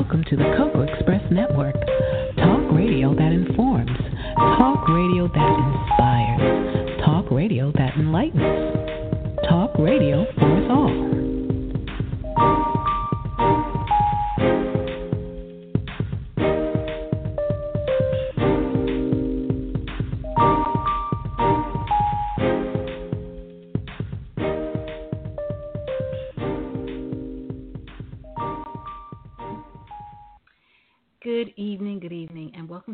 Welcome to the Cocoa Express Network. Talk radio that informs. Talk radio that inspires. Talk radio that enlightens. Talk radio for us all.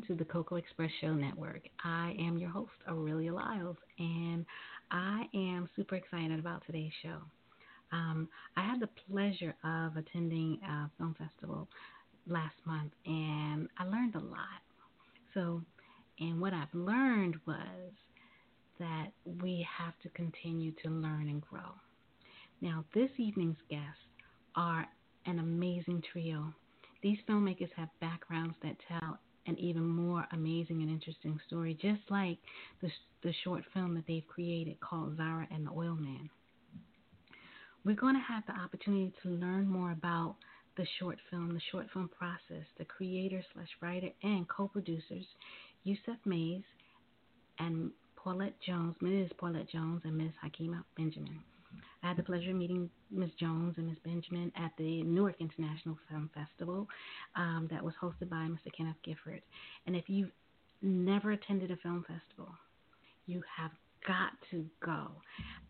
To the Cocoa Express Show Network. I am your host, Aurelia Lyles, and I am super excited about today's show. Um, I had the pleasure of attending a film festival last month, and I learned a lot. So, and what I've learned was that we have to continue to learn and grow. Now, this evening's guests are an amazing trio. These filmmakers have backgrounds that tell an even more amazing and interesting story, just like the, the short film that they've created called Zahara and the Oil Man. We're going to have the opportunity to learn more about the short film, the short film process, the creator slash writer and co-producers, Yucef Mayes and Paulette Jones, Ms. Paulette Jones and Ms. Hakima Benjamin. I had the pleasure of meeting Ms. Jones and Ms. Benjamin at the Newark International Film Festival um, that was hosted by Mr. Kenneth Gifford. And if you've never attended a film festival, you have got to go,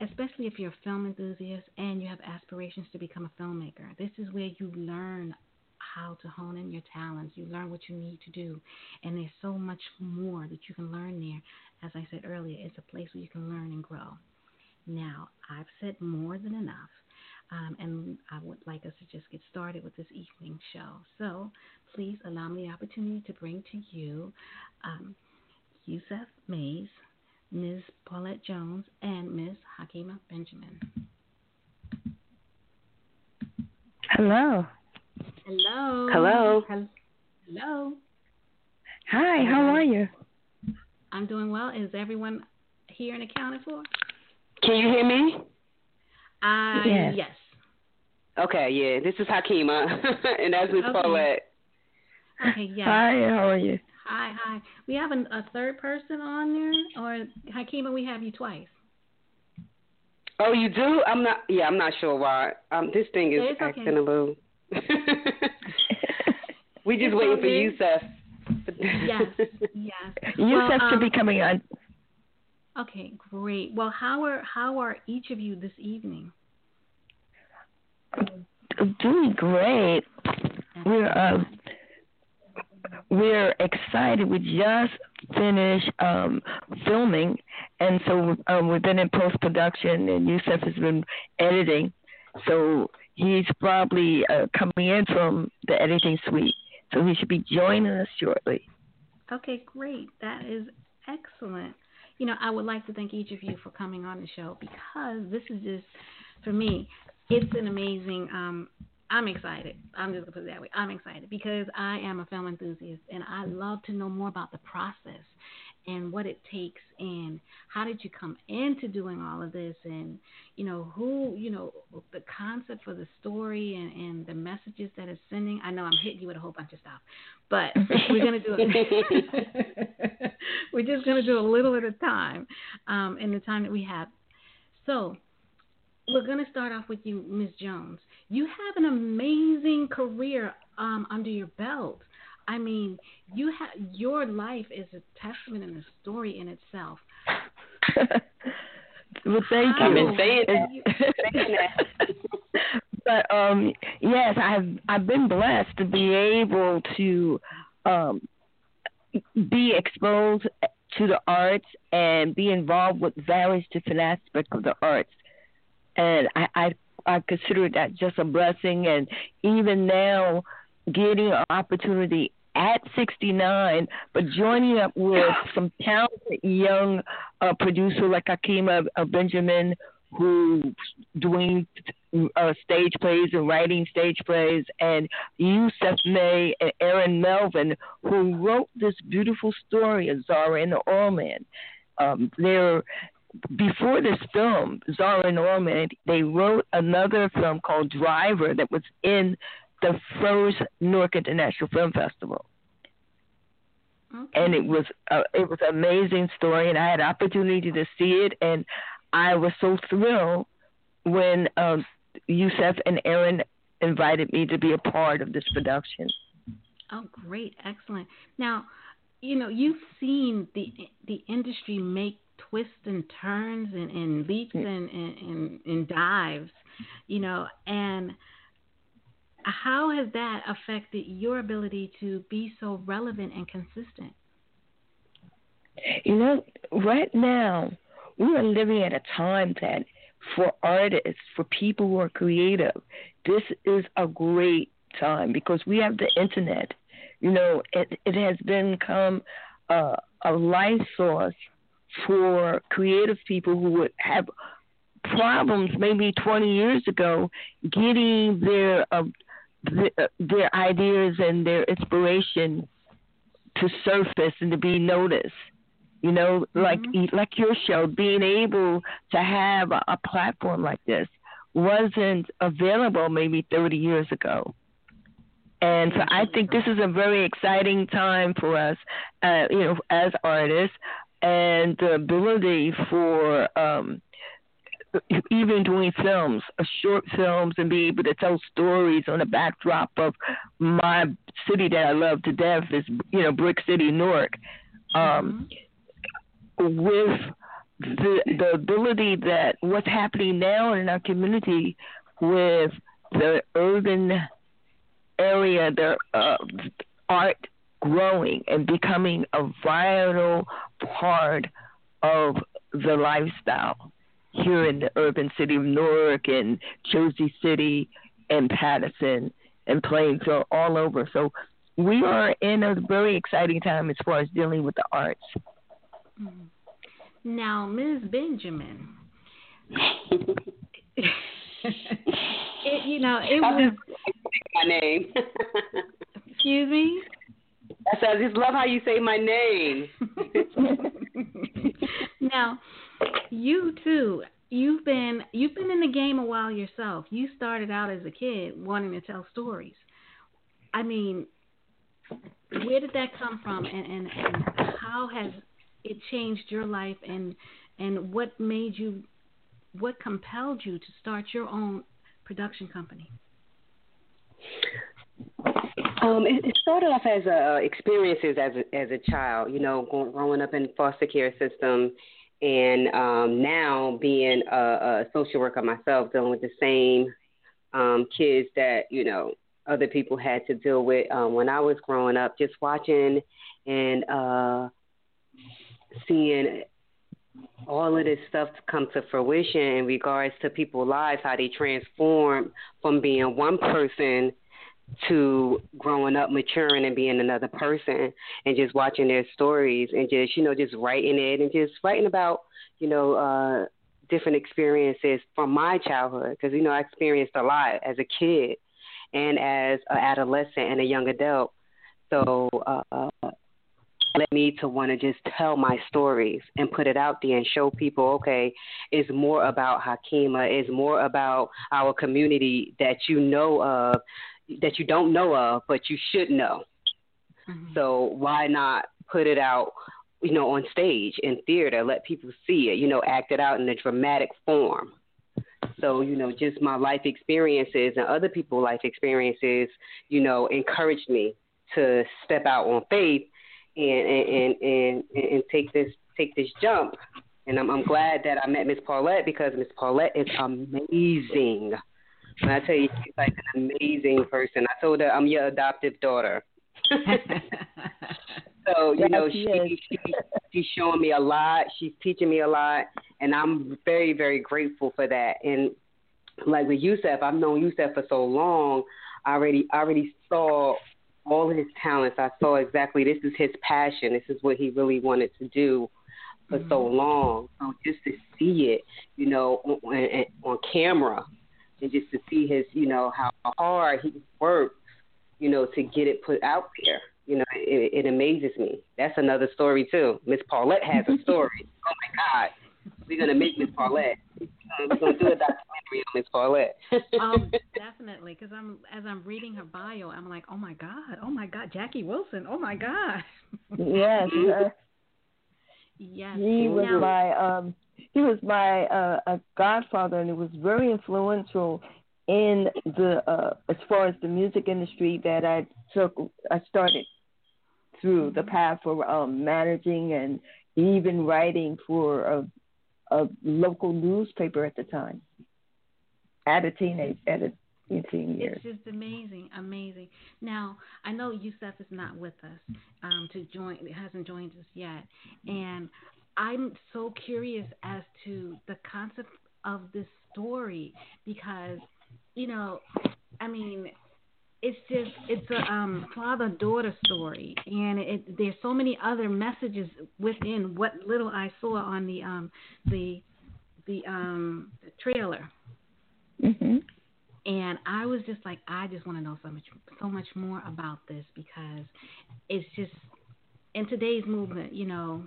especially if you're a film enthusiast and you have aspirations to become a filmmaker. This is where you learn how to hone in your talents. You learn what you need to do. And there's so much more that you can learn there. As I said earlier, it's a place where you can learn and grow. Now, I've said more than enough, um, and I would like us to just get started with this evening show. So, please allow me the opportunity to bring to you um, Yucef Mayes, Ms. Paulette Jones, and Ms. Hakima Benjamin. Hello. Hello. Hello. Hello. Hi, how are you? I'm doing well. Is everyone here and accounted for? Can you hear me? Uh, Yes. yes. Okay, yeah. This is Hakima, and that's Miss Okay. Paulette. Okay, yes. Hi, how are you? Hi, hi. We have an, a third person on there, or Hakima, we have you twice. Oh, you do? I'm not. Yeah, I'm not sure why. Um, this thing is It's okay. acting a little. we just It's waiting for okay. Yucef. Yes, yes. You Well, have to um, be coming on. Okay, great. Well, how are how are each of you this evening? Doing great. We're um, we're excited. We just finished um, filming, and so um, we've been in post production, and Yucef has been editing. So he's probably uh, coming in from the editing suite. So he should be joining us shortly. Okay, great. That is excellent. You know, I would like to thank each of you for coming on the show because this is just, for me, it's an amazing. Um, I'm excited. I'm just gonna put it that way. I'm excited because I am a film enthusiast and I love to know more about the process and what it takes and how did you come into doing all of this and you know who you know the concept for the story and, and the messages that it's sending. I know I'm hitting you with a whole bunch of stuff, but we're gonna do it. we're just gonna do a little at a time um, in the time that we have. So we're going to start off with you, Ms. Jones. You have an amazing career um, under your belt. I mean, you have your life is a testament and a story in itself. well, thank you. I've been saying that. but um, yes, I've I've been blessed to be able to um, be exposed to the arts and be involved with various different aspects of the arts. And I, I I consider that just a blessing. And even now, getting an opportunity at 69, but joining up with some talented young uh, producer like Hakima uh, Benjamin, who doing uh, stage plays and writing stage plays, and Yucef May and Aaron Melvin, who wrote this beautiful story of Zahara and the Oil Um, they're before this film, Zahara and Oil Man, they wrote another film called Driver that was in the first Newark International Film Festival. Okay. And it was a, it was an amazing story, and I had the opportunity to see it, and I was so thrilled when um, Yucef and Aaron invited me to be a part of this production. Oh, great, excellent. Now, you know, you've seen the the industry make twists and turns and, and leaps mm. and, and, and dives, you know, and how has that affected your ability to be so relevant and consistent? You know, right now, we are living at a time that for artists, for people who are creative, this is a great time because we have the internet. You know, it, it has become a, a life source for creative people who would have problems maybe 20 years ago getting their uh, their, their ideas and their inspiration to surface and to be noticed. You know, like mm-hmm. like your show, being able to have a, a platform like this wasn't available maybe 30 years ago. And so I think this is a very exciting time for us, uh, you know, as artists, and the ability for um, even doing films, uh, short films, and be able to tell stories on the backdrop of my city that I love to death is, you know, Brick City, Newark. Um, mm-hmm with the the ability that what's happening now in our community with the urban area, the uh, art growing and becoming a vital part of the lifestyle here in the urban city of Newark and Jersey City and Paterson and Plainfield, all over. So we are in a very exciting time as far as dealing with the arts. Mm-hmm. Now, Ms. Benjamin, it, you know, it I was my name. excuse me. I said, I just love how you say my name. now, you too. You've been you've been in the game a while yourself. You started out as a kid wanting to tell stories. I mean, where did that come from, and, and, and how has it changed your life and and what made you what compelled you to start your own production company um, it, it started off as uh, experiences as a, as a child, you know, growing up in foster care system, and um, now being a, a social worker myself, dealing with the same um, kids that you know other people had to deal with um, when I was growing up. Just watching and uh, seeing all of this stuff come to fruition in regards to people's lives, how they transform from being one person to growing up, maturing, and being another person, and just watching their stories and just you know just writing it and just writing about you know uh, different experiences from my childhood because you know I experienced a lot as a kid and as an adolescent and a young adult. So uh, led me to want to just tell my stories and put it out there and show people, okay, it's more about Hakima, it's more about our community that you know of, that you don't know of, but you should know. Mm-hmm. So why not put it out, you know, on stage in theater, let people see it, you know, act it out in a dramatic form. So, you know, just my life experiences and other people's life experiences, you know, encouraged me to step out on faith and and and and, take this take this jump. And I'm, I'm glad that I met Miss Paulette because Miss Paulette is amazing. And I tell you, she's like an amazing person. I told her I'm your adoptive daughter. So you yes, know, she, she she's showing me a lot. She's teaching me a lot, and I'm very very grateful for that. And like with Yucef, I've known Yucef for so long. I already I already saw all his talents. I saw exactly this is his passion. This is what he really wanted to do for mm-hmm. so long. So just to see it, you know, on, on camera, and just to see his, you know, how hard he works, you know, to get it put out there. You know, it, it amazes me. That's another story too. Miss Paulette has a story. oh my God, we're gonna make Miss Paulette. We're gonna do a documentary on Miss Paulette. um, definitely, because I'm as I'm reading her bio, I'm like, oh my God, oh my God, Jackie Wilson, oh my God. yes. yes. He was now, my um he was my uh, a godfather, and it was very influential in the uh, as far as the music industry that I took. I started through the path for um, managing and even writing for a, a local newspaper at the time. At a teenage, at a teen years. It's just amazing, amazing. Now I know Yucef is not with us um, to join. Hasn't joined us yet, and I'm so curious as to the concept of this story because, you know, I mean, it's just it's a um, father daughter story, and it, there's so many other messages within what little I saw on the um the the um the trailer. Mm-hmm. And I was just like, I just want to know so much so much more about this because it's just in today's movement, you know,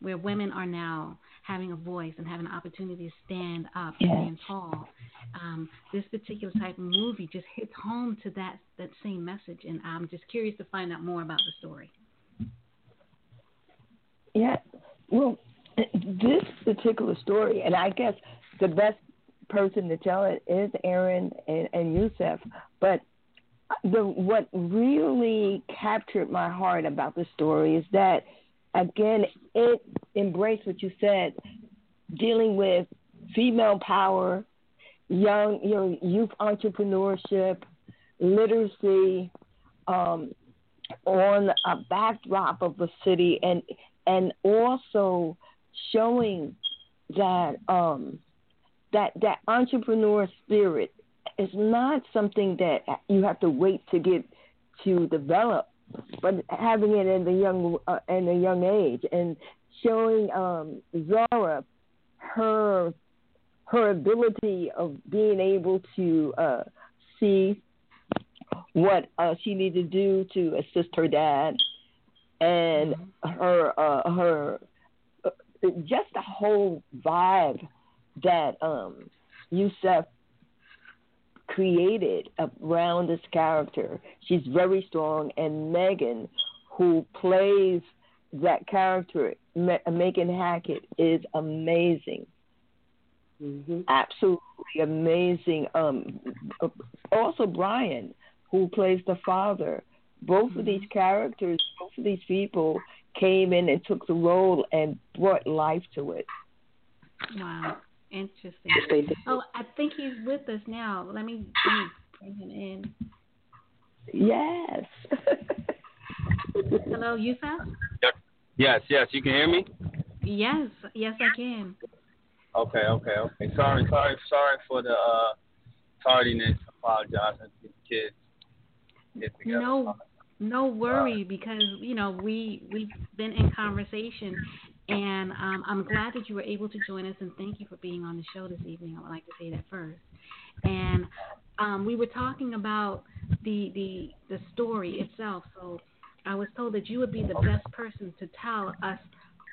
where women are now having a voice and having an opportunity to stand up yes. and stand tall. Um, this particular type of movie just hits home to that that same message, and I'm just curious to find out more about the story. Yeah, well, this particular story, and I guess the best person to tell it is Aaron and, and Yucef, but the what really captured my heart about the story is that again, it embraced what you said, dealing with female power, young, you know, youth entrepreneurship, literacy, um, on a backdrop of a city, and and also showing that um, that that entrepreneur spirit is not something that you have to wait to get to develop but having it in the young uh, in a young age and showing um, Zahara her her ability of being able to uh, see what uh, she needed to do to assist her dad and her uh, her uh, just the whole vibe that um, Yucef created around this character. She's very strong, and Megan, who plays that character, Megan Hackett, is amazing. Mm-hmm. Absolutely amazing. Um, also, Brian, who plays the father. Both of these characters, both of these people came in and took the role and brought life to it. Wow. Interesting. Yes, they did. Oh, I think he's with us now. Let me, let me bring him in. Yes. Hello, Yucef? Yes, yes. You can hear me? Yes, yes, I can. Okay, okay, okay. Sorry, sorry, sorry for the uh, tardiness. Apologize to the kids. Get together. No, no worry because you know we we've been in conversation and um, I'm glad that you were able to join us, and thank you for being on the show this evening. I would like to say that first. And um, we were talking about the, the the story itself. So I was told that you would be the best person to tell us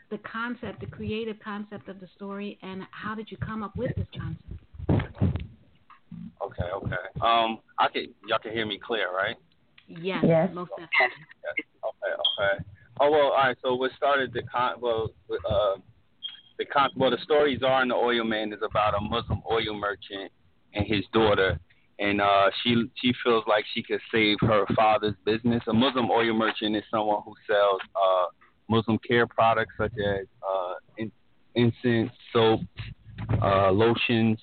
the concept, the creative concept of the story, and how did you come up with this concept? Okay, okay. Um, I can y'all can hear me clear, right? Yes, yes. most definitely. Yes. Okay, okay. Oh well, all right. So what started the con? Well, uh, the con. Well, the story Zahara and the Oil Man is about a Muslim oil merchant and his daughter, and uh, she she feels like she could save her father's business. A Muslim oil merchant is someone who sells uh, Muslim care products such as uh, in, incense, soap, uh, lotions,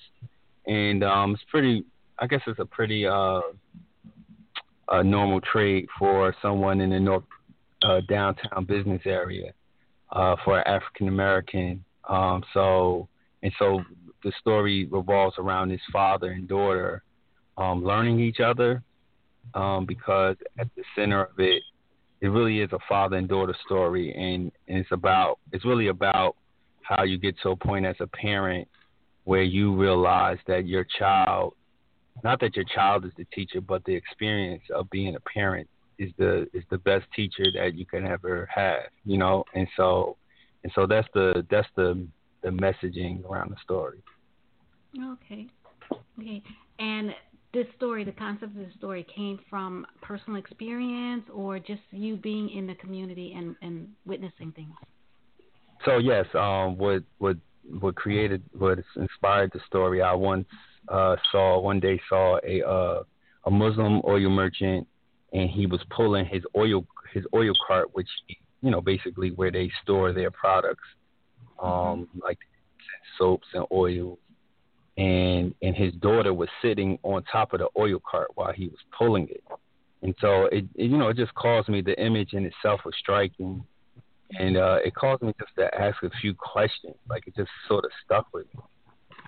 and um, it's pretty. I guess it's a pretty uh, a normal trade for someone in the North uh, downtown business area uh, for African American. Um, so and so the story revolves around his father and daughter um, learning each other um, because at the center of it, it really is a father and daughter story, and, and it's about it's really about how you get to a point as a parent where you realize that your child, not that your child is the teacher, but the experience of being a parent is the is the best teacher that you can ever have, you know. And so, and so that's the that's the the messaging around the story. Okay, okay. And this story, the concept of the story, came from personal experience or just you being in the community and and witnessing things. So yes, um, what what what created what inspired the story? I once uh, saw one day saw a uh, a Muslim oil merchant and he was pulling his oil his oil cart, which you know basically where they store their products, um, mm-hmm. like soaps and oils. And and his daughter was sitting on top of the oil cart while he was pulling it, and so it, it you know it just caused me the image in itself was striking, and uh, it caused me just to ask a few questions. Like it just sort of stuck with me.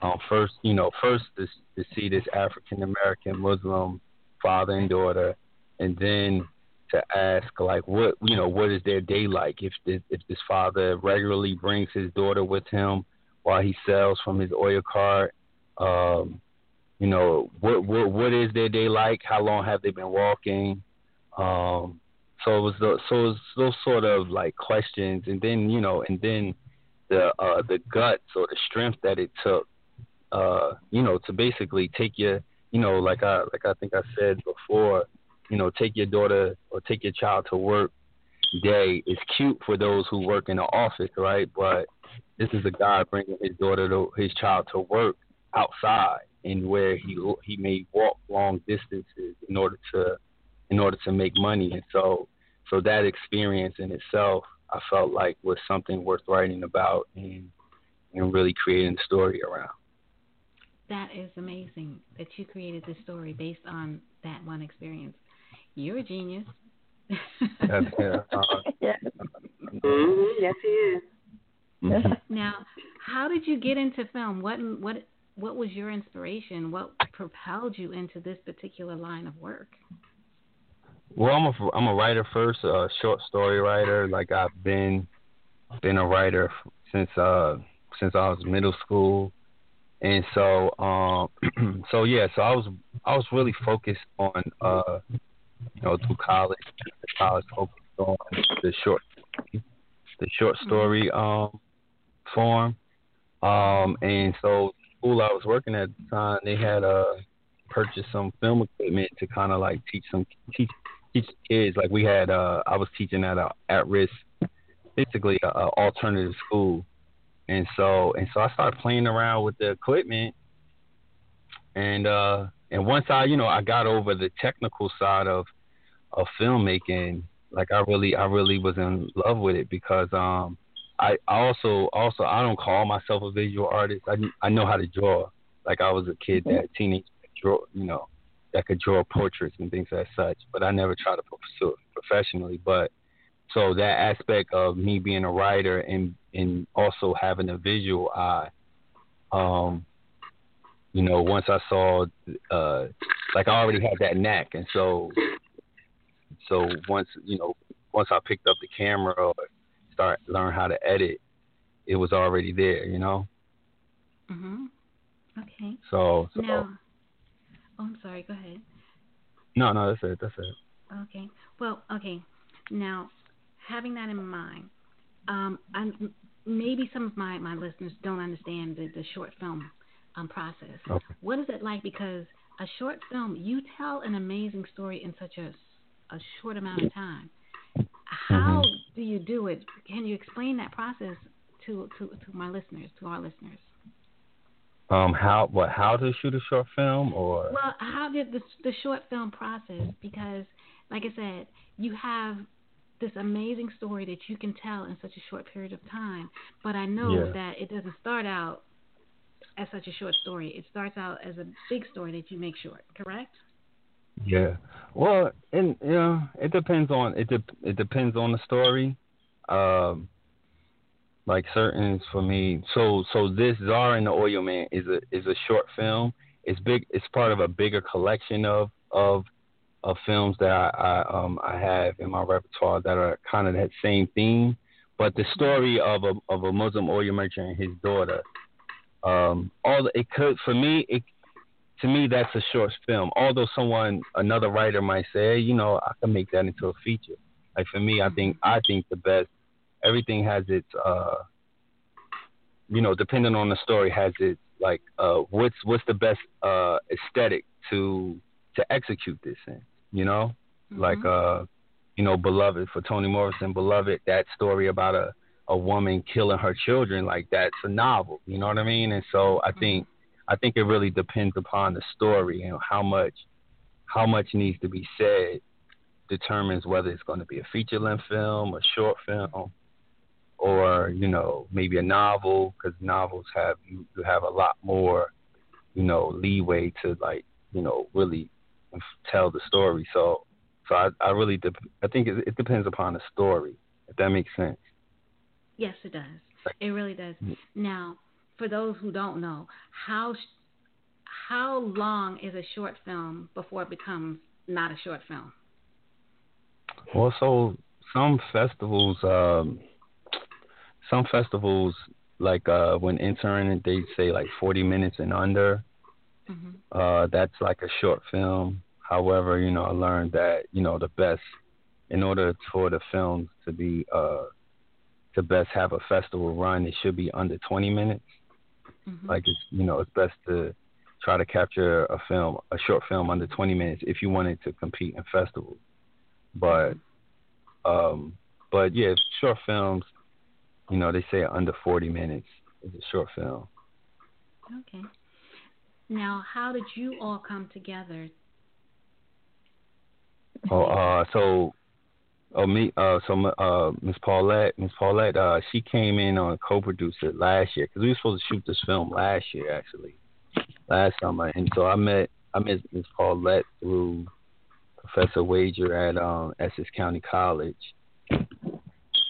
Um, first, you know, first to, to see this African American Muslim father and daughter and then to ask like what you know what is their day like? If this, if this father regularly brings his daughter with him while he sells from his oil cart um you know what what what is their day like? How long have they been walking? Um so it was the, so it was those sort of like questions. And then you know and then the uh the guts or the strength that it took uh you know to basically take your you know like I like I think I said before you know, take your daughter or take your child to work day is cute for those who work in the office, right? But this is a guy bringing his daughter to his child to work outside and where he he may walk long distances in order to in order to make money and so so that experience in itself I felt like was something worth writing about and and really creating a story around. That is amazing that you created this story based on that one experience. You're a genius. That's, yeah. Uh, yeah. Mm-hmm. Yes, he is. Mm-hmm. Now, how did you get into film? What what what was your inspiration? What propelled you into this particular line of work? Well, I'm a I'm a writer first, a short story writer. Like I've been been a writer since uh since I was middle school, and so um so yeah, so I was I was really focused on uh you know, through college, the college focused on the short, the short story um, form. Um, and so, school I was working at the time, they had uh purchased some film equipment to kind of like teach some teach teach kids. Like we had, uh, I was teaching at a at risk, basically a, a alternative school, and so and so I started playing around with the equipment, and uh and once I, you know, I got over the technical side of of filmmaking, like I really, I really was in love with it because um, I, also, also, I don't call myself a visual artist. I, I know how to draw. Like I was a kid that mm-hmm. teenage draw, you know, that could draw portraits and things as such. But I never tried to pursue it professionally. But so that aspect of me being a writer and and also having a visual eye, um, you know, once I saw, uh, like I already had that knack, and so, so once you know, once I picked up the camera or start learn how to edit, it was already there, you know. Mhm. Okay. So, so. Now, oh, I'm sorry. Go ahead. No, no, that's it. That's it. Okay. Well, okay. Now, having that in mind, um, I'm, maybe some of my, my listeners don't understand the, the short film um, process. Okay. What is it like? Because a short film, you tell an amazing story in such a, a short amount of time. How mm-hmm. do you do it? Can you explain that process to, to, to my listeners, to our listeners? Um, how what? How to shoot a short film, or well, how did the the short film process? Because, like I said, you have this amazing story that you can tell in such a short period of time. But I know yeah. that it doesn't start out as such a short story. It starts out as a big story that you make short, correct? Yeah. Well, and you know, it depends on it. De- it depends on the story. Um, like certain for me. So so this Zahara and the Oil Man is a is a short film. It's big. It's part of a bigger collection of of of films that I, I um I have in my repertoire that are kind of that same theme. But the story of a of a Muslim oil merchant and his daughter, um, all it could for me it to me that's a short film. Although someone another writer might say, hey, you know, I can make that into a feature. Like for me, I think I think the best everything has its uh you know, depending on the story has its like uh what's what's the best uh aesthetic to to execute this in, you know? Mm-hmm. Like uh you know, Beloved for Toni Morrison, Beloved, that story about a a woman killing her children, like that's a novel, you know what I mean? And so I mm-hmm. think I think it really depends upon the story and how much how much needs to be said determines whether it's going to be a feature length film, a short film, or you know maybe a novel because novels have you, you have a lot more you know leeway to like you know really tell the story. So so I, I really de- I think it, it depends upon the story if that makes sense. Yes, it does. It really does. Now, for those who don't know, how how long is a short film before it becomes not a short film? Well, so some festivals, um, some festivals like uh, when entering, they say like 40 minutes and under. Mm-hmm. Uh, that's like a short film. However, you know, I learned that you know the best, in order for the films to be uh, to best have a festival run, it should be under 20 minutes. Mm-hmm. Like it's you know it's best to try to capture a film, a short film under 20 minutes if you wanted to compete in festivals. But um, but yeah, short films, you know, they say under 40 minutes is a short film. Okay. Now, how did you all come together? Oh, uh, so Oh, me. Uh, so uh, Miss Paulette, Miss Paulette, uh, she came in on co-producer last year because we were supposed to shoot this film last year, actually, last summer. And so I met I met Miss Paulette through Professor Wager at um, Essex County College,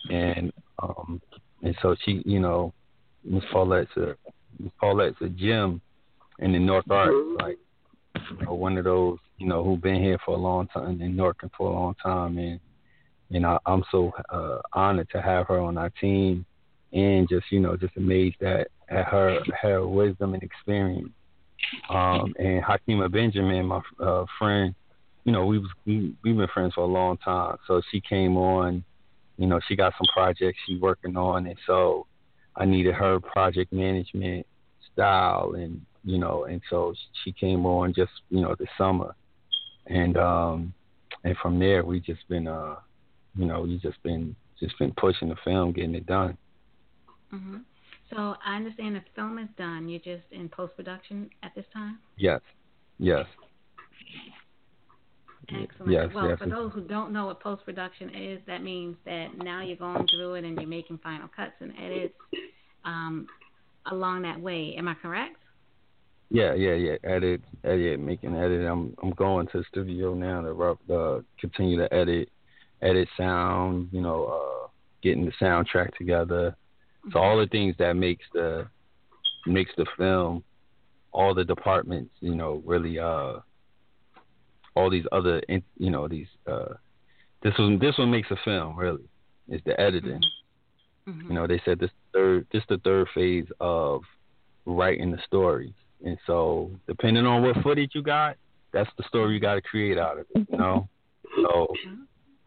and um, and so she, you know, Miss Paulette's a Miss Paulette's a gem in the Newark Arts, like you know, one of those, you know, who've been here for a long time in Newark for a long time, and you know, I'm so uh, honored to have her on our team, and just you know, just amazed at at her her wisdom and experience. Um, and Hakima Benjamin, my uh, friend, you know, we was we we've been friends for a long time. So she came on, you know, she got some projects she's working on, and so I needed her project management style, and you know, and so she came on just you know this summer, and um, and from there we just been uh you know, you just been just been pushing the film, getting it done. Mhm. So I understand the film is done. You're just in post production at this time. Yes. Yes. Excellent. Yes, well, yes. for those who don't know what post production is, that means that now you're going through it and you're making final cuts and edits um, along that way. Am I correct? Yeah, yeah, yeah. Edit, edit, making edit. I'm I'm going to the studio now to uh, continue to edit edit sound, you know, uh, getting the soundtrack together. So all the things that makes the makes the film, all the departments, you know, really uh, all these other, you know, these uh, this one this one makes a film really is the editing. Mm-hmm. You know, they said this third this the third phase of writing the story, and so depending on what footage you got, that's the story you got to create out of it. You know, so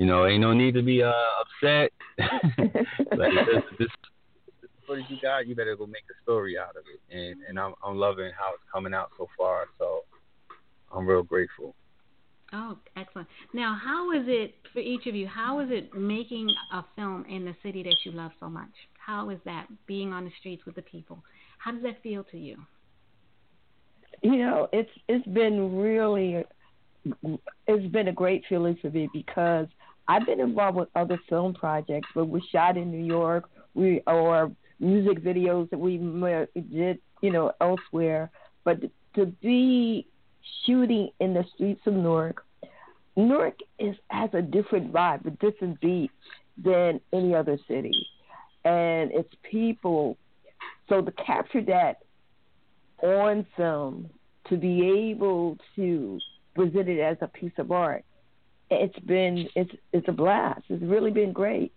you know, ain't no need to be uh, upset. like this, this, what you got, you better go make a story out of it. And and I'm I'm loving how it's coming out so far. So I'm real grateful. Oh, excellent. Now, how is it for each of you? How is it making a film in the city that you love so much? How is that being on the streets with the people? How does that feel to you? You know, it's it's been really it's been a great feeling for me because I've been involved with other film projects, but we shot in New York, we or music videos that we did, you know, elsewhere. But to be shooting in the streets of Newark Newark is has a different vibe, a different beat than any other city, and it's people. So to capture that on film, to be able to present it as a piece of art, it's been it's it's a blast. It's really been great.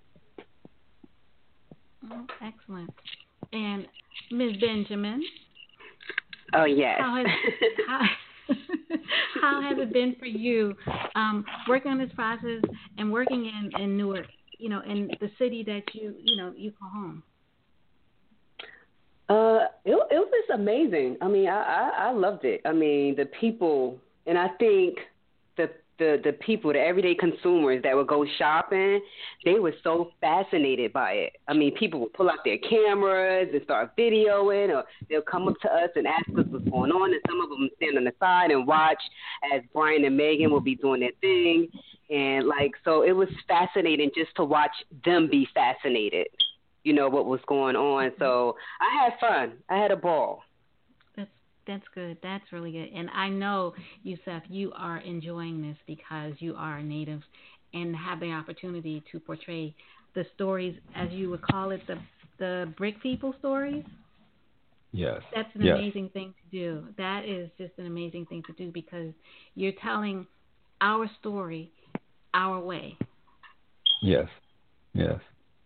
Oh, excellent. And Ms. Benjamin. Oh yes. How has, how, how has it been for you um, working on this process and working in, in Newark, you know, in the city that you, you know, you call home? Uh, it, it was amazing. I mean, I, I I loved it. I mean, the people, and I think the the the people, the everyday consumers that would go shopping, they were so fascinated by it. I mean, people would pull out their cameras and start videoing, or they'll come up to us and ask us what's going on, and some of them stand on the side and watch as Brian and Megan will be doing their thing, and like so, it was fascinating just to watch them be fascinated. You know what was going on. So I had fun. I had a ball. That's good. That's really good. And I know, Yucef, you are enjoying this because you are a native and have the opportunity to portray the stories, as you would call it, the the brick people stories. Yes. That's an yes. amazing thing to do. That is just an amazing thing to do because you're telling our story our way. Yes. Yes.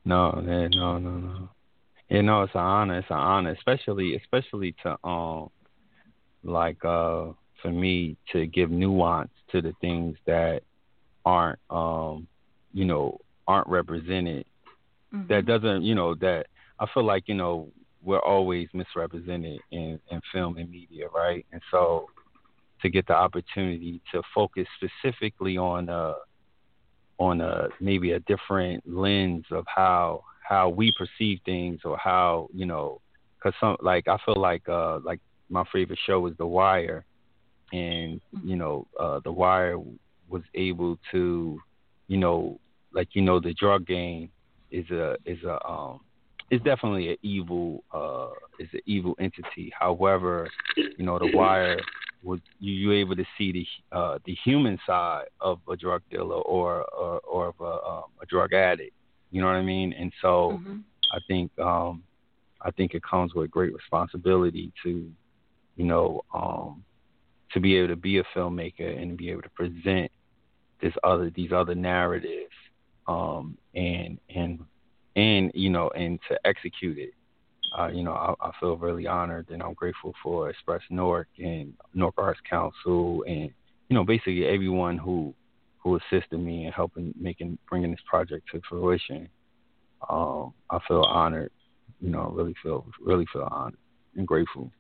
No, no, no, no. You know, it's an honor. It's an honor, especially, especially to um like uh for me to give nuance to the things that aren't um you know aren't represented mm-hmm. that doesn't you know that i feel like you know we're always misrepresented in in film and media right and so to get the opportunity to focus specifically on uh on a maybe a different lens of how how we perceive things or how you know because some like i feel like uh like my favorite show is The Wire, and you know, uh, The Wire was able to, you know, like you know, the drug game is a is a um is definitely an evil uh is an evil entity. However, you know, The Wire was you you able to see the uh the human side of a drug dealer or or, or of a, um, a drug addict. You know what I mean? And so mm-hmm. I think um I think it comes with great responsibility to you know, um, to be able to be a filmmaker and be able to present this other these other narratives, um, and and and you know, and to execute it. Uh, you know, I, I feel really honored and I'm grateful for Express Newark and Newark Arts Council and you know basically everyone who who assisted me in helping making bringing this project to fruition. Um, I feel honored. You know, really feel really feel honored and grateful.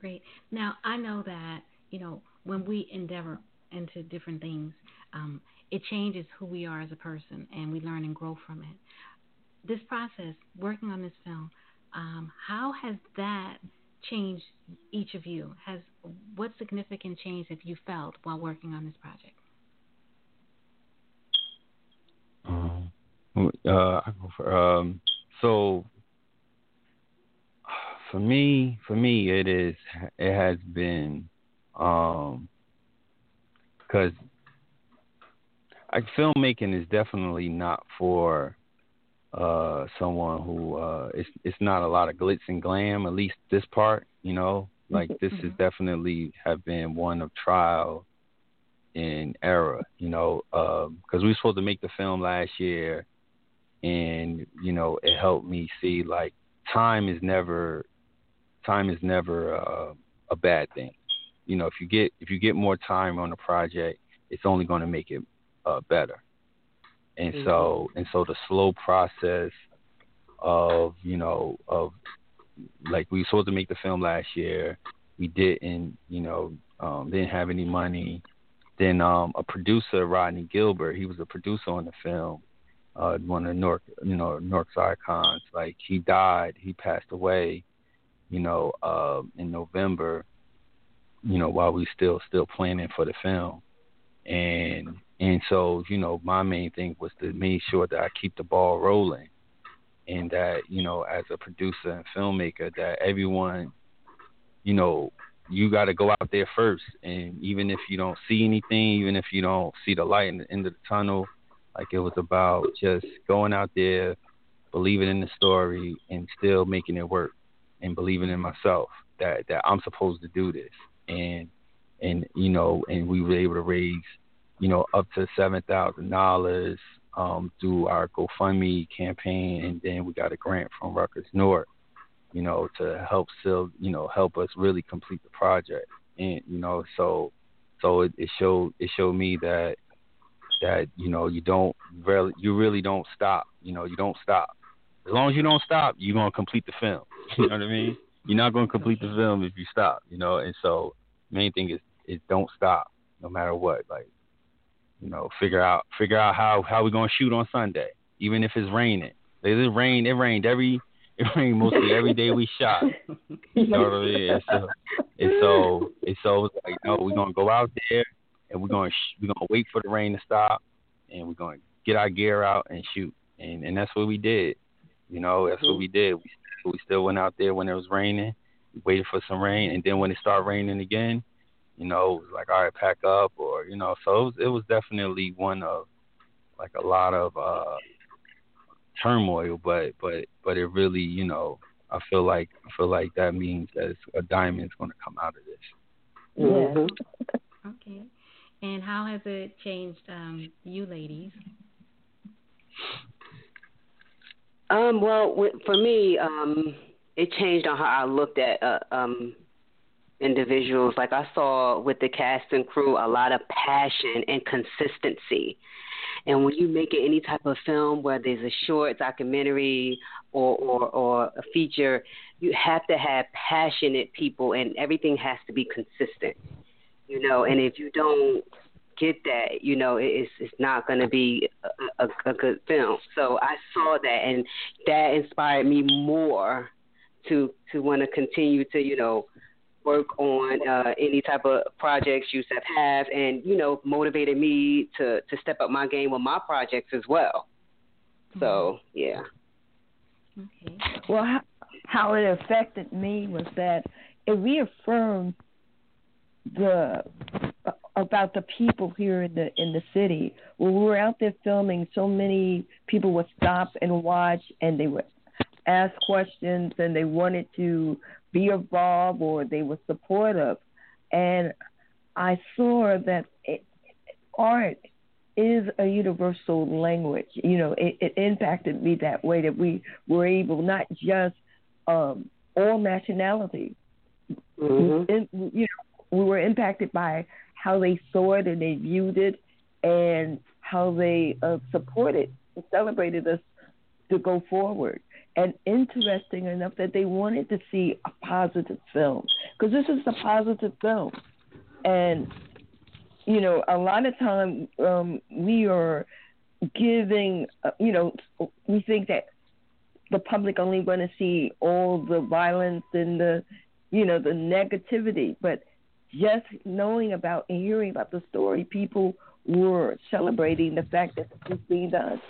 Great. Now, I know that, you know, when we endeavor into different things, um, it changes who we are as a person and we learn and grow from it. This process, working on this film, um, how has that changed each of you? Has what significant change have you felt while working on this project? Um, uh, um, so for me, for me, it is. It has been, um, because like filmmaking is definitely not for uh someone who uh it's it's not a lot of glitz and glam at least this part you know like this is mm-hmm. definitely have been one of trial and error you know um because we were supposed to make the film last year and you know it helped me see like time is never time is never uh, a bad thing. You know, if you get if you get more time on a project, it's only going to make it uh, better. And mm-hmm. so and so the slow process of you know of like we were supposed to make the film last year, we didn't you know um, didn't have any money. Then um, a producer, Rodney Gilbert, he was a producer on the film, uh, one of Newark, you know, Newark's icons. Like he died, he passed away, you know, uh, in November, you know, while we still still planning for the film, and and so you know, my main thing was to make sure that I keep the ball rolling, and that you know, as a producer and filmmaker, that everyone, you know, you got to go out there first, and even if you don't see anything, even if you don't see the light in the end of the tunnel, like it was about just going out there, believing in the story, and still making it work, and believing in myself that that I'm supposed to do this, and and you know, and we were able to raise, you know, up to seven thousand dollars um, through our GoFundMe campaign, and then we got a grant from Rutgers Newark, you know, to help still, you know, help us really complete the project, and you know, so so it, it showed it showed me that that you know you don't really you really don't stop, you know, you don't stop. As long as you don't stop, you're gonna complete the film. You know what I mean? You're not gonna complete the film if you stop, you know. And so, main thing is is don't stop, no matter what. Like you know, figure out figure out how how we're gonna shoot on Sunday, even if it's raining. It rained. It rained every. It rained mostly every day we shot. You know what I mean? And so, and so, and so it's like, no, we're gonna go out there and we're gonna sh- we're gonna wait for the rain to stop, and we're gonna get our gear out and shoot. And and that's what we did. You know, that's what we did. We we still went out there when it was raining, waited for some rain, and then when it started raining again, you know, it was like all right, pack up, or you know, so it was, it was definitely one of like a lot of uh turmoil, but but but it really, you know, I feel like I feel like that means that a diamond's going to come out of this. Mm-hmm. Okay. And how has it changed um, you ladies? Um, well, for me, um, it changed on how I looked at uh, um, individuals. Like I saw with the cast and crew a lot of passion and consistency. And when you make it any type of film, whether it's a short documentary or, or, or a feature, you have to have passionate people, and everything has to be consistent. You know, and if you don't get that, you know, it's it's not going to be a, a, a good film. So I saw that, and that inspired me more to to want to continue to, you know, work on uh, any type of projects you have, and you know, motivated me to to step up my game with my projects as well. So yeah. Okay. Well, how, how it affected me was that it reaffirmed the about the people here in the in the city. When we were out there filming, so many people would stop and watch, and they would ask questions, and they wanted to be involved or they were supportive. And I saw that it, art is a universal language. You know, it, it impacted me that way that we were able not just um, all nationalities. Mm-hmm. In, you know, we were impacted by how they saw it and they viewed it, and how they uh, supported and celebrated us to go forward. And interesting enough that they wanted to see a positive film because this is a positive film. And you know a lot of time um we are giving uh, you know we think that the public only want to see all the violence and the you know the negativity but just knowing about and hearing about the story people were celebrating the fact that this is being done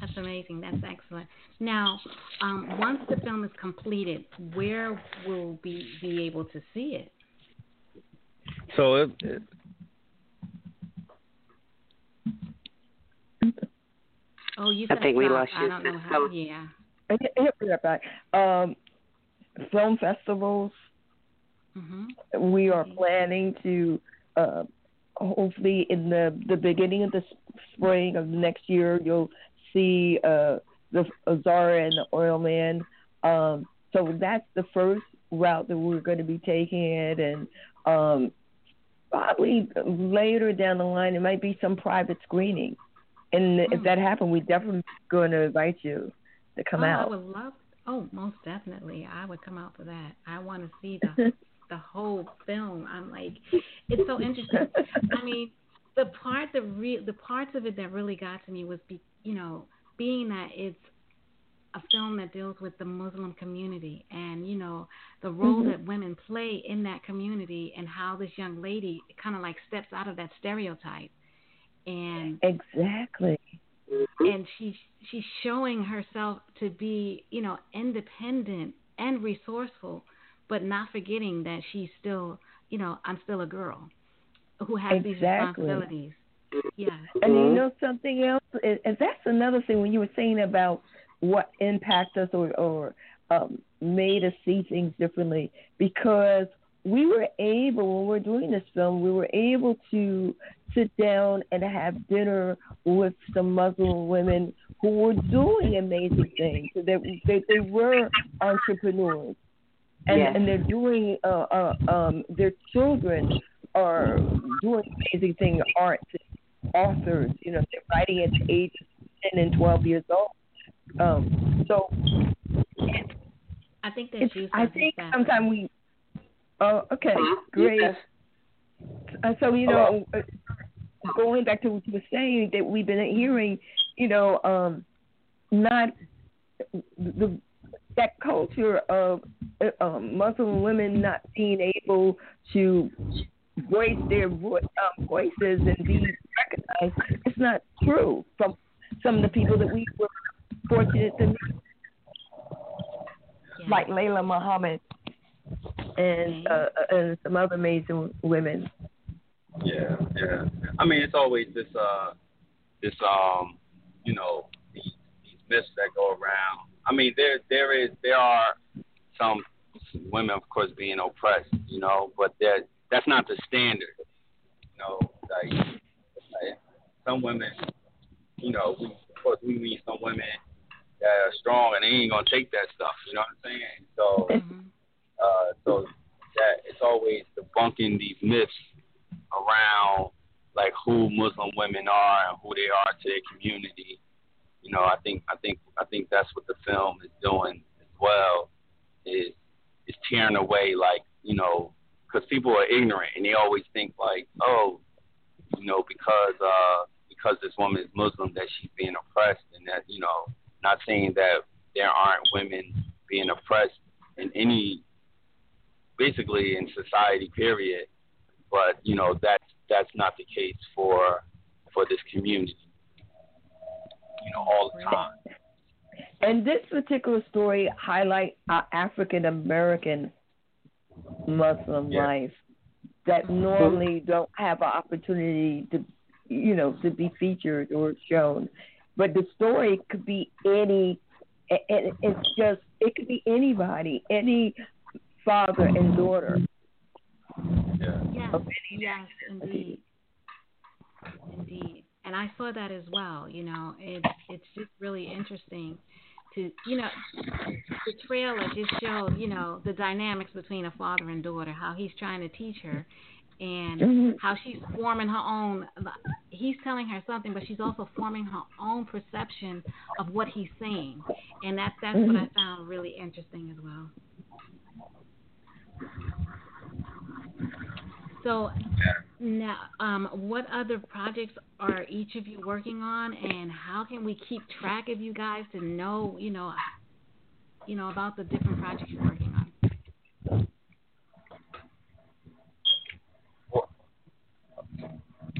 that's amazing. That's excellent. Now, um, once the film is completed, where will we be able to see it? So it, it Oh, you. I think we lost I don't know how. Yeah. He'll be back. Um, film festivals. Mm-hmm. We are planning to uh, hopefully in the the beginning of the spring of next year you'll see uh, the Zahara and the Oil Man. Um, so that's the first route that we're going to be taking it, and um, probably later down the line it might be some private screening. And if Hmm. that happens, we're definitely going to invite you to come oh, out. I would love. Oh, most definitely. I would come out for that. I want to see the the whole film. I'm like, it's so interesting. I mean, the part that re- the parts of it that really got to me was be you know being that it's a film that deals with the Muslim community and you know the role Mhm. that women play in that community and how this young lady kind of like steps out of that stereotype and Exactly. and she's she's showing herself to be you know independent and resourceful but not forgetting that she's still, you know, I'm still a girl who has exactly. these responsibilities. Yeah. And you know something else, and that's another thing when you were saying about what impacted us or, or um, made us see things differently, because we were able, when we were doing this film, we were able to sit down and have dinner with some Muslim women who were doing amazing things. So they, they, they were entrepreneurs. And, Yes. and they're doing, uh, uh, um, their children are doing amazing things, art, authors, you know, they're writing at the age of 10 and 12 years old. Um, so I think that it's, you I think sometimes we, oh, okay, great. Yes. Uh, so you know, uh, going back to what you were saying, that we've been hearing, you know, um, not the that culture of uh, um, Muslim women not being able to voice their vo- um, voices and be recognized. It's not true from some of the people that we were fortunate to meet, Yeah. like Layla Muhammad and uh, and some other amazing women. Yeah, yeah. I mean, it's always this, uh, this, um, you know, these, these myths that go around. I mean, there, there is, there are some women, of course, being oppressed, you know, but that, that's not the standard. You know, like, like some women, you know, we, of course, we meet some women that are strong and they ain't gonna take that stuff. You know what I'm saying? So, Mhm. uh, so that it's always debunking these myths around like who Muslim women are and who they are to their community. You know, I think I think I think that's what the film is doing as well. Is is tearing away like you know because people are ignorant and they always think like oh you know because uh because this woman is Muslim that she's being oppressed and that you know not saying that there aren't women being oppressed in any basically in society period but you know that's that's not the case for for this community you know all the time And this particular story highlight our African American Muslim Yeah. life that normally don't have an opportunity to, you know, to be featured or shown. But the story could be any, and and it's just it could be anybody, any father and daughter. yeah Yes, of any yes, indeed, indeed. And I saw that as well. You know, it it's just really interesting to you know the trailer just showed you know the dynamics between a father and daughter, how he's trying to teach her, and Mhm. how she's forming her own. He's telling her something, but she's also forming her own perception of what he's saying, and that's that's what I found really interesting as well. So now, um, what other projects are each of you working on, and how can we keep track of you guys to know, you know, you know about the different projects you're working on?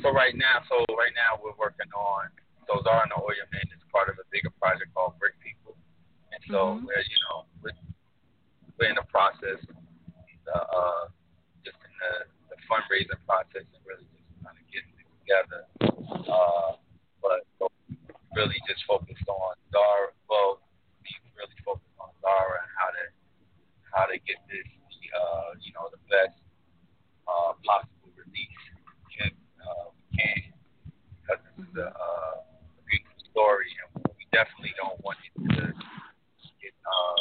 so right now so right now we're working on so Zahara and the Oil Man is part of a bigger project called Brick People and so Mhm. we're you know we're, we're in the process the uh just in the fundraising process and really just kind of getting it together. Uh but so really just focused on Zahara well we really focused on Zahara and how to how to get this uh you know the best uh possible release can uh we can because it's a, uh, a beautiful story and we definitely don't want it to get uh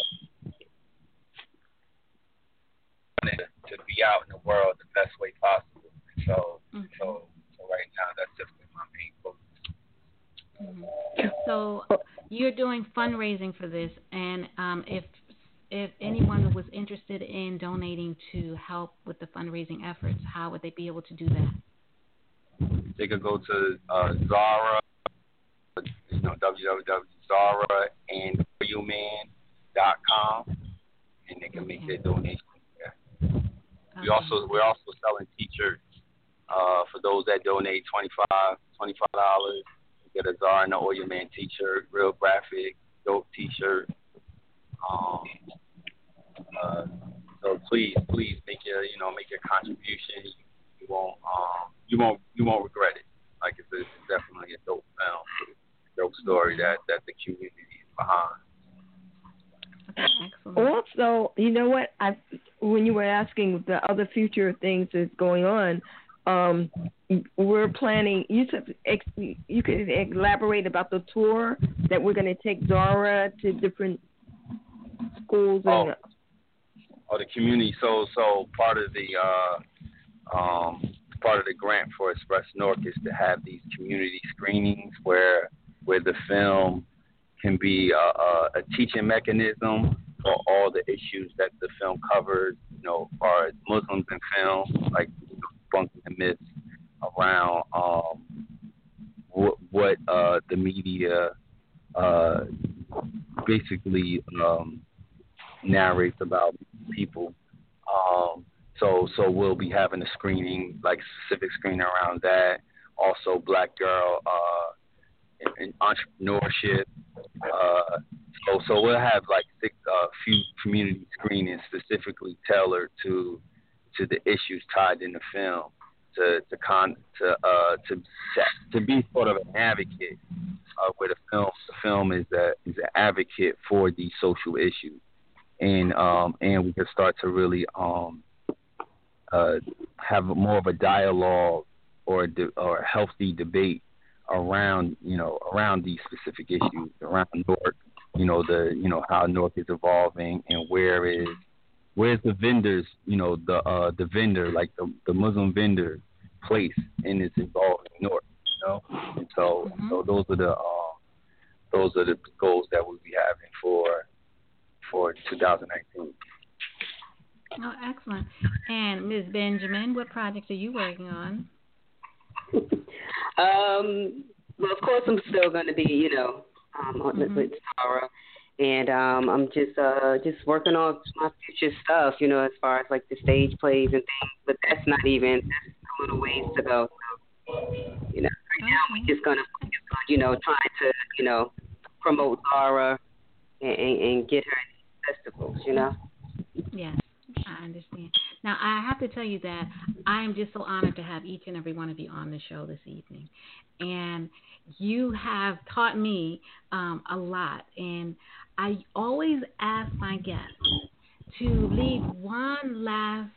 want it to be out in the world the best way possible. So Mhm. so so right now that's just been my main focus. Mhm. So you're doing fundraising for this, and um, if if anyone was interested in donating to help with the fundraising efforts, how would they be able to do that? They could go to uh, Zahara, you know, www.zahara and they can make their donation there. We also we're also selling t-shirts uh, for those that donate twenty five twenty five dollars. Get a Zahara and the Oil Man t-shirt, real graphic, dope t-shirt. Um, uh, so please please make your you know make your contribution, you won't um you won't you won't regret it. Like it's, a, it's definitely a dope film, dope story that that the community is behind. Also, you know what? I when you were asking the other future things that's going on, um, we're planning. You said you could elaborate about the tour that we're going to take Zahara to different schools and. Oh, oh, the community. So, so part of the uh, um, part of the grant for Express Newark is to have these community screenings where where the film can be a, a, a teaching mechanism for all the issues that the film covers. You know, as far as Muslims in film, like bunking the myths around um, what, what uh, the media uh, basically um, narrates about people. Um, so so we'll be having a screening, like specific screening around that. Also, Black Girl uh, entrepreneurship. Uh, so so we'll have like six uh, few community screenings specifically tailored to to the issues tied in the film. To to con to uh to to be sort of an advocate uh, where the film the film is a is an advocate for these social issues and um, and we can start to really um, uh, have more of a dialogue or a de- or a healthy debate around you know around these specific issues around Newark, you know the you know how Newark is evolving and where is where's the vendors you know the uh, the vendor like the the Muslim vendor place in this evolving Newark, you know, and so mm-hmm. so those are the uh, those are the goals that we'll be having for for 2019. Oh, excellent. And Ms. Benjamin, what projects are you working on? um, well, of course, I'm still going to be, you know, um, mm-hmm. with Tara, and um, I'm just uh, just working on my future stuff, you know, as far as like the stage plays and things. But that's not even that's a little ways to go. You know, right now we're just gonna, you know, try to, you know, promote Zahara and, and, and get her festivals, you know? Yes, I understand. Now, I have to tell you that I am just so honored to have each and every one of you on the show this evening. And you have taught me um, a lot. And I always ask my guests to leave one last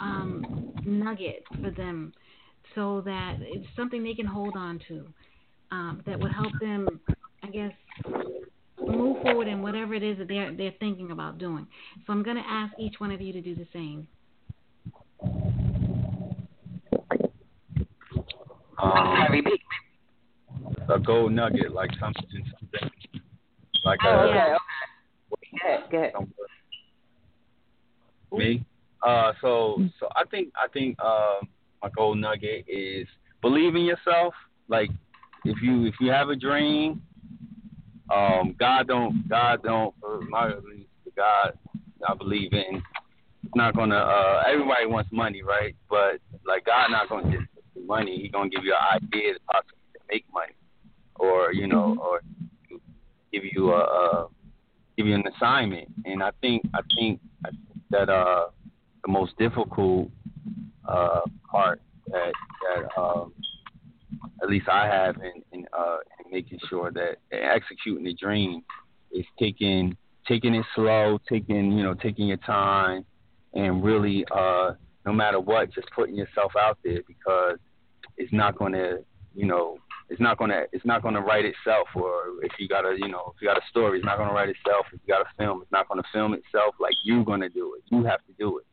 um, nugget for them so that it's something they can hold on to um, that would help them, I guess, move forward in whatever it is that they're they're thinking about doing. So I'm going to ask each one of you to do the same. Um, a gold nugget, like something, something like oh, a, okay, okay. Go ahead, Me? Uh, so so I think I think uh, my gold nugget is believe in yourself. Like if you if you have a dream, um, God don't God don't my the God I believe in. It's not gonna. Uh, everybody wants money, right? But like God, not gonna just give you money. He gonna give you an idea to possibly make money, or you know, mm-hmm. or give you a, a give you an assignment. And I think I think that uh, the most difficult uh, part that that um, at least I have in in, uh, in making sure that executing the dream is taking taking it slow, taking you know taking your time, and really uh, no matter what, just putting yourself out there because it's not going to you know it's not gonna it's not gonna write itself or if you got a you know if you got a story it's not gonna write itself. If you got a film it's not gonna film itself like you're gonna do it. You have to do it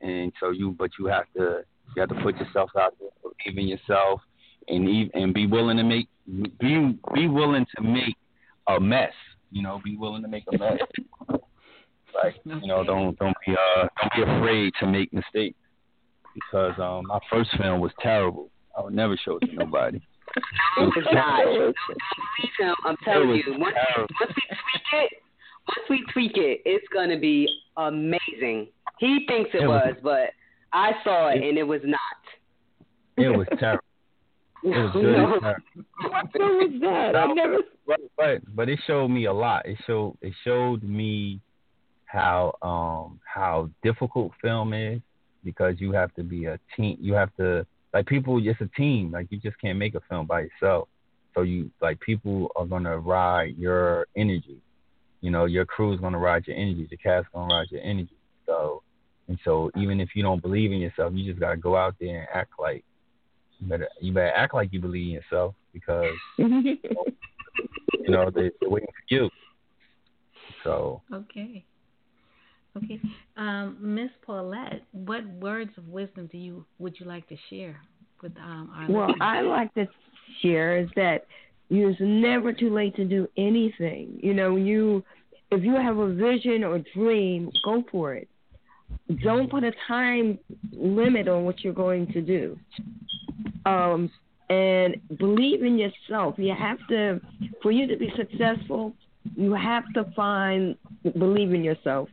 and so you but you have to you have to put yourself out there believe in yourself and even, and be willing to make be be willing to make a mess. You know, be willing to make a mess. like you know, don't don't be uh don't be afraid to make mistakes because um my first film was terrible. I would never show it to nobody. No, it's not. No, I'm telling you, once, once we tweak it, once we tweak it, it's gonna be amazing. He thinks it, it was, was, but I saw it, it and it was not. It was terrible. It was good. No. what was that? I never. But, but but it showed me a lot. It showed it showed me how um how difficult film is. because you have to be a team. You have to like people. It's a team. Like you just can't make a film by yourself. So you like people are gonna ride your energy. You know, your crew's gonna ride your energy. The cast gonna ride your energy. So and so even if you don't believe in yourself, you just gotta go out there and act like you better you better act like you believe in yourself because you know they, they're waiting for you. So okay. Okay, um, Miss Paulette, what words of wisdom do you would you like to share with um, our? Well, listeners? I like to share is that it's never too late to do anything. You know, you if you have a vision or dream, go for it. Don't put a time limit on what you're going to do. Um, and believe in yourself. You have to, for you to be successful, you have to find believe in yourself.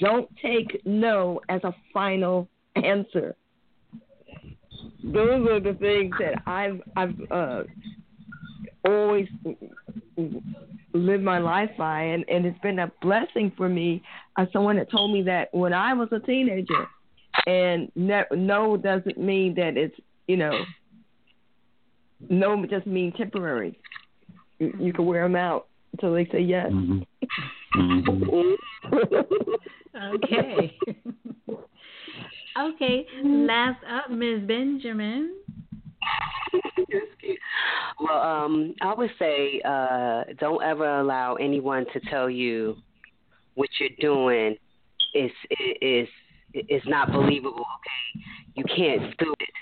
Don't take no as a final answer. Those are the things that I've I've uh, always lived my life by, and, and it's been a blessing for me. As someone that told me that when I was a teenager, and ne- no doesn't mean that it's you know no just mean temporary. You, you can wear them out until they say yes. okay. okay. Last up, Ms. Benjamin. Well, um, I would say uh, don't ever allow anyone to tell you what you're doing is is is not believable. Okay, you can't do it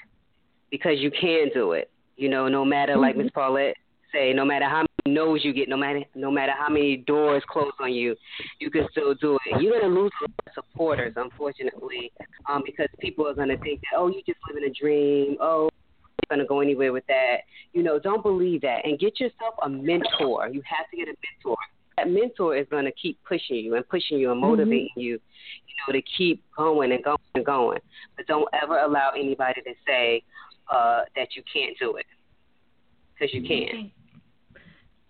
because you can do it. You know, no matter like Miss Paulette say, no matter how many no's you get, no matter no matter how many doors close on you, you can still do it. You're gonna lose a lot of supporters, unfortunately, um, because people are gonna think that oh, you just living a dream. Oh, you're gonna go anywhere with that. You know, don't believe that, and get yourself a mentor. You have to get a mentor. That mentor is gonna keep pushing you and pushing you and motivating you, you know, to keep going and going and going. But don't ever allow anybody to say uh, that you can't do it, because you can. Okay.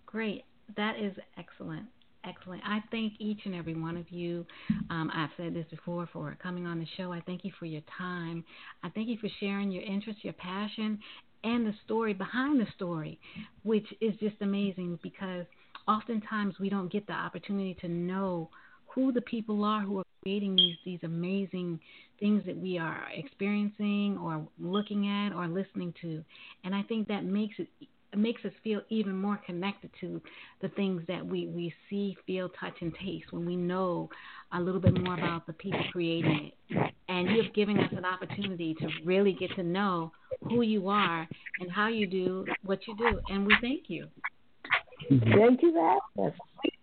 Great. That is excellent. Excellent. I thank each and every one of you. Um, I've said this before for coming on the show. I thank you for your time. I thank you for sharing your interest, your passion, and the story behind the story, which is just amazing because oftentimes we don't get the opportunity to know who the people are who are creating these these amazing things that we are experiencing or looking at or listening to. And I think that makes it makes us feel even more connected to the things that we, we see, feel, touch, and taste when we know a little bit more about the people creating it. And you've given us an opportunity to really get to know who you are and how you do what you do. And we thank you. Thank you for having us.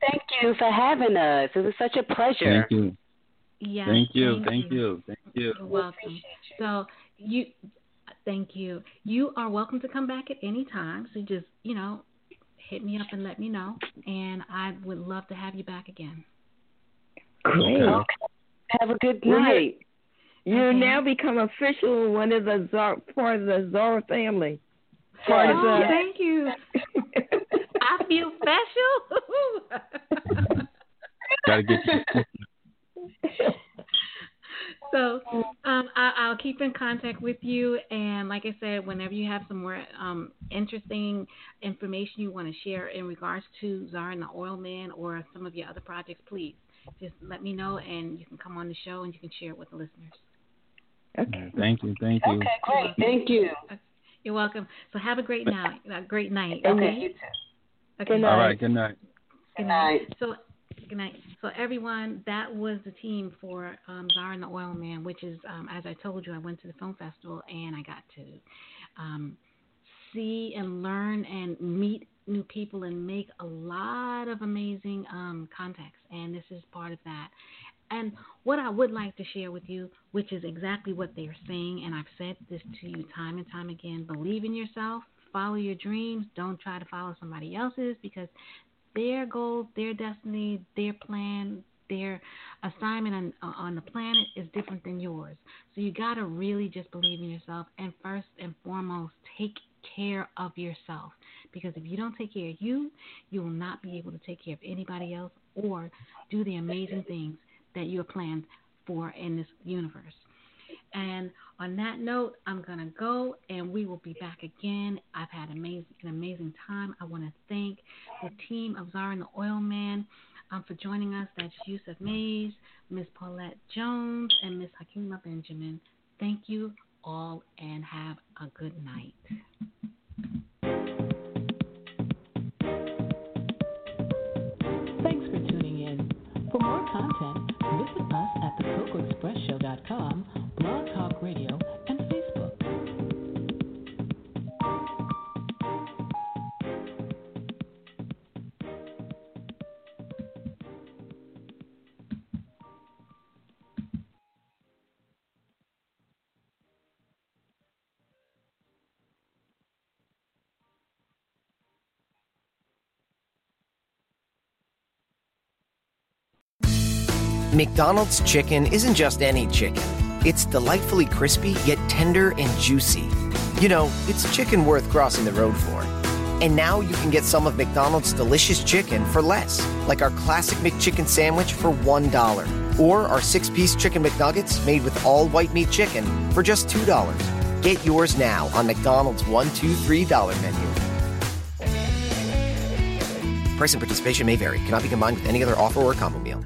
Thank you for having us. It was such a pleasure. Thank you. Yes, Thank you. Thank, Thank you. Thank you. You're welcome. So you, thank you. You are welcome to come back at any time. So just you know, hit me up and let me know, and I would love to have you back again. Great. Okay. Have a good Well, night. You Okay. now become official one of the Zar, part of the Zahara family. Part of Oh, the, thank you. I feel special. Gotta get you. so um, I, I'll keep in contact with you, and like I said, whenever you have some more um, interesting information you want to share in regards to Zahara and the Oil Man or some of your other projects, please just let me know, and you can come on the show and you can share it with the listeners. okay. Thank you. Thank you. Okay, great. Thank you. You're welcome. So have a great night. A great night. Okay, Okay. You too. Okay. Good night. right. Good night. Good night. So, good night. So, everyone, that was the team for um, Zahara and the Oil Man, which is, um, as I told you, I went to the film festival and I got to um, see and learn and meet new people and make a lot of amazing um, contacts. And this is part of that. And what I would like to share with you, which is exactly what they're saying, and I've said this to you time and time again believe in yourself, follow your dreams, don't try to follow somebody else's because their goals, their destiny, their plan, their assignment on, on the planet is different than yours. So you got to really just believe in yourself and first and foremost, take care of yourself. Because if you don't take care of you, you will not be able to take care of anybody else or do the amazing things that you are planned for in this universe. And on that note, I'm going to go and we will be back again. I've had amazing, an amazing time. I want to thank the team of Zahara and the Oil Man um, for joining us. That's Yucef Mayes, Miss Paulette Jones, and Miss Hakima Benjamin. Thank you all and have a good night. McDonald's chicken isn't just any chicken. It's delightfully crispy, yet tender and juicy. You know, it's chicken worth crossing the road for. And now you can get some of McDonald's delicious chicken for less, like our classic McChicken sandwich for $1, or our six piece chicken McNuggets made with all white meat chicken for just $2. Get yours now on McDonald's $1, $2, $3 menu. Price and participation may vary, cannot be combined with any other offer or combo meal.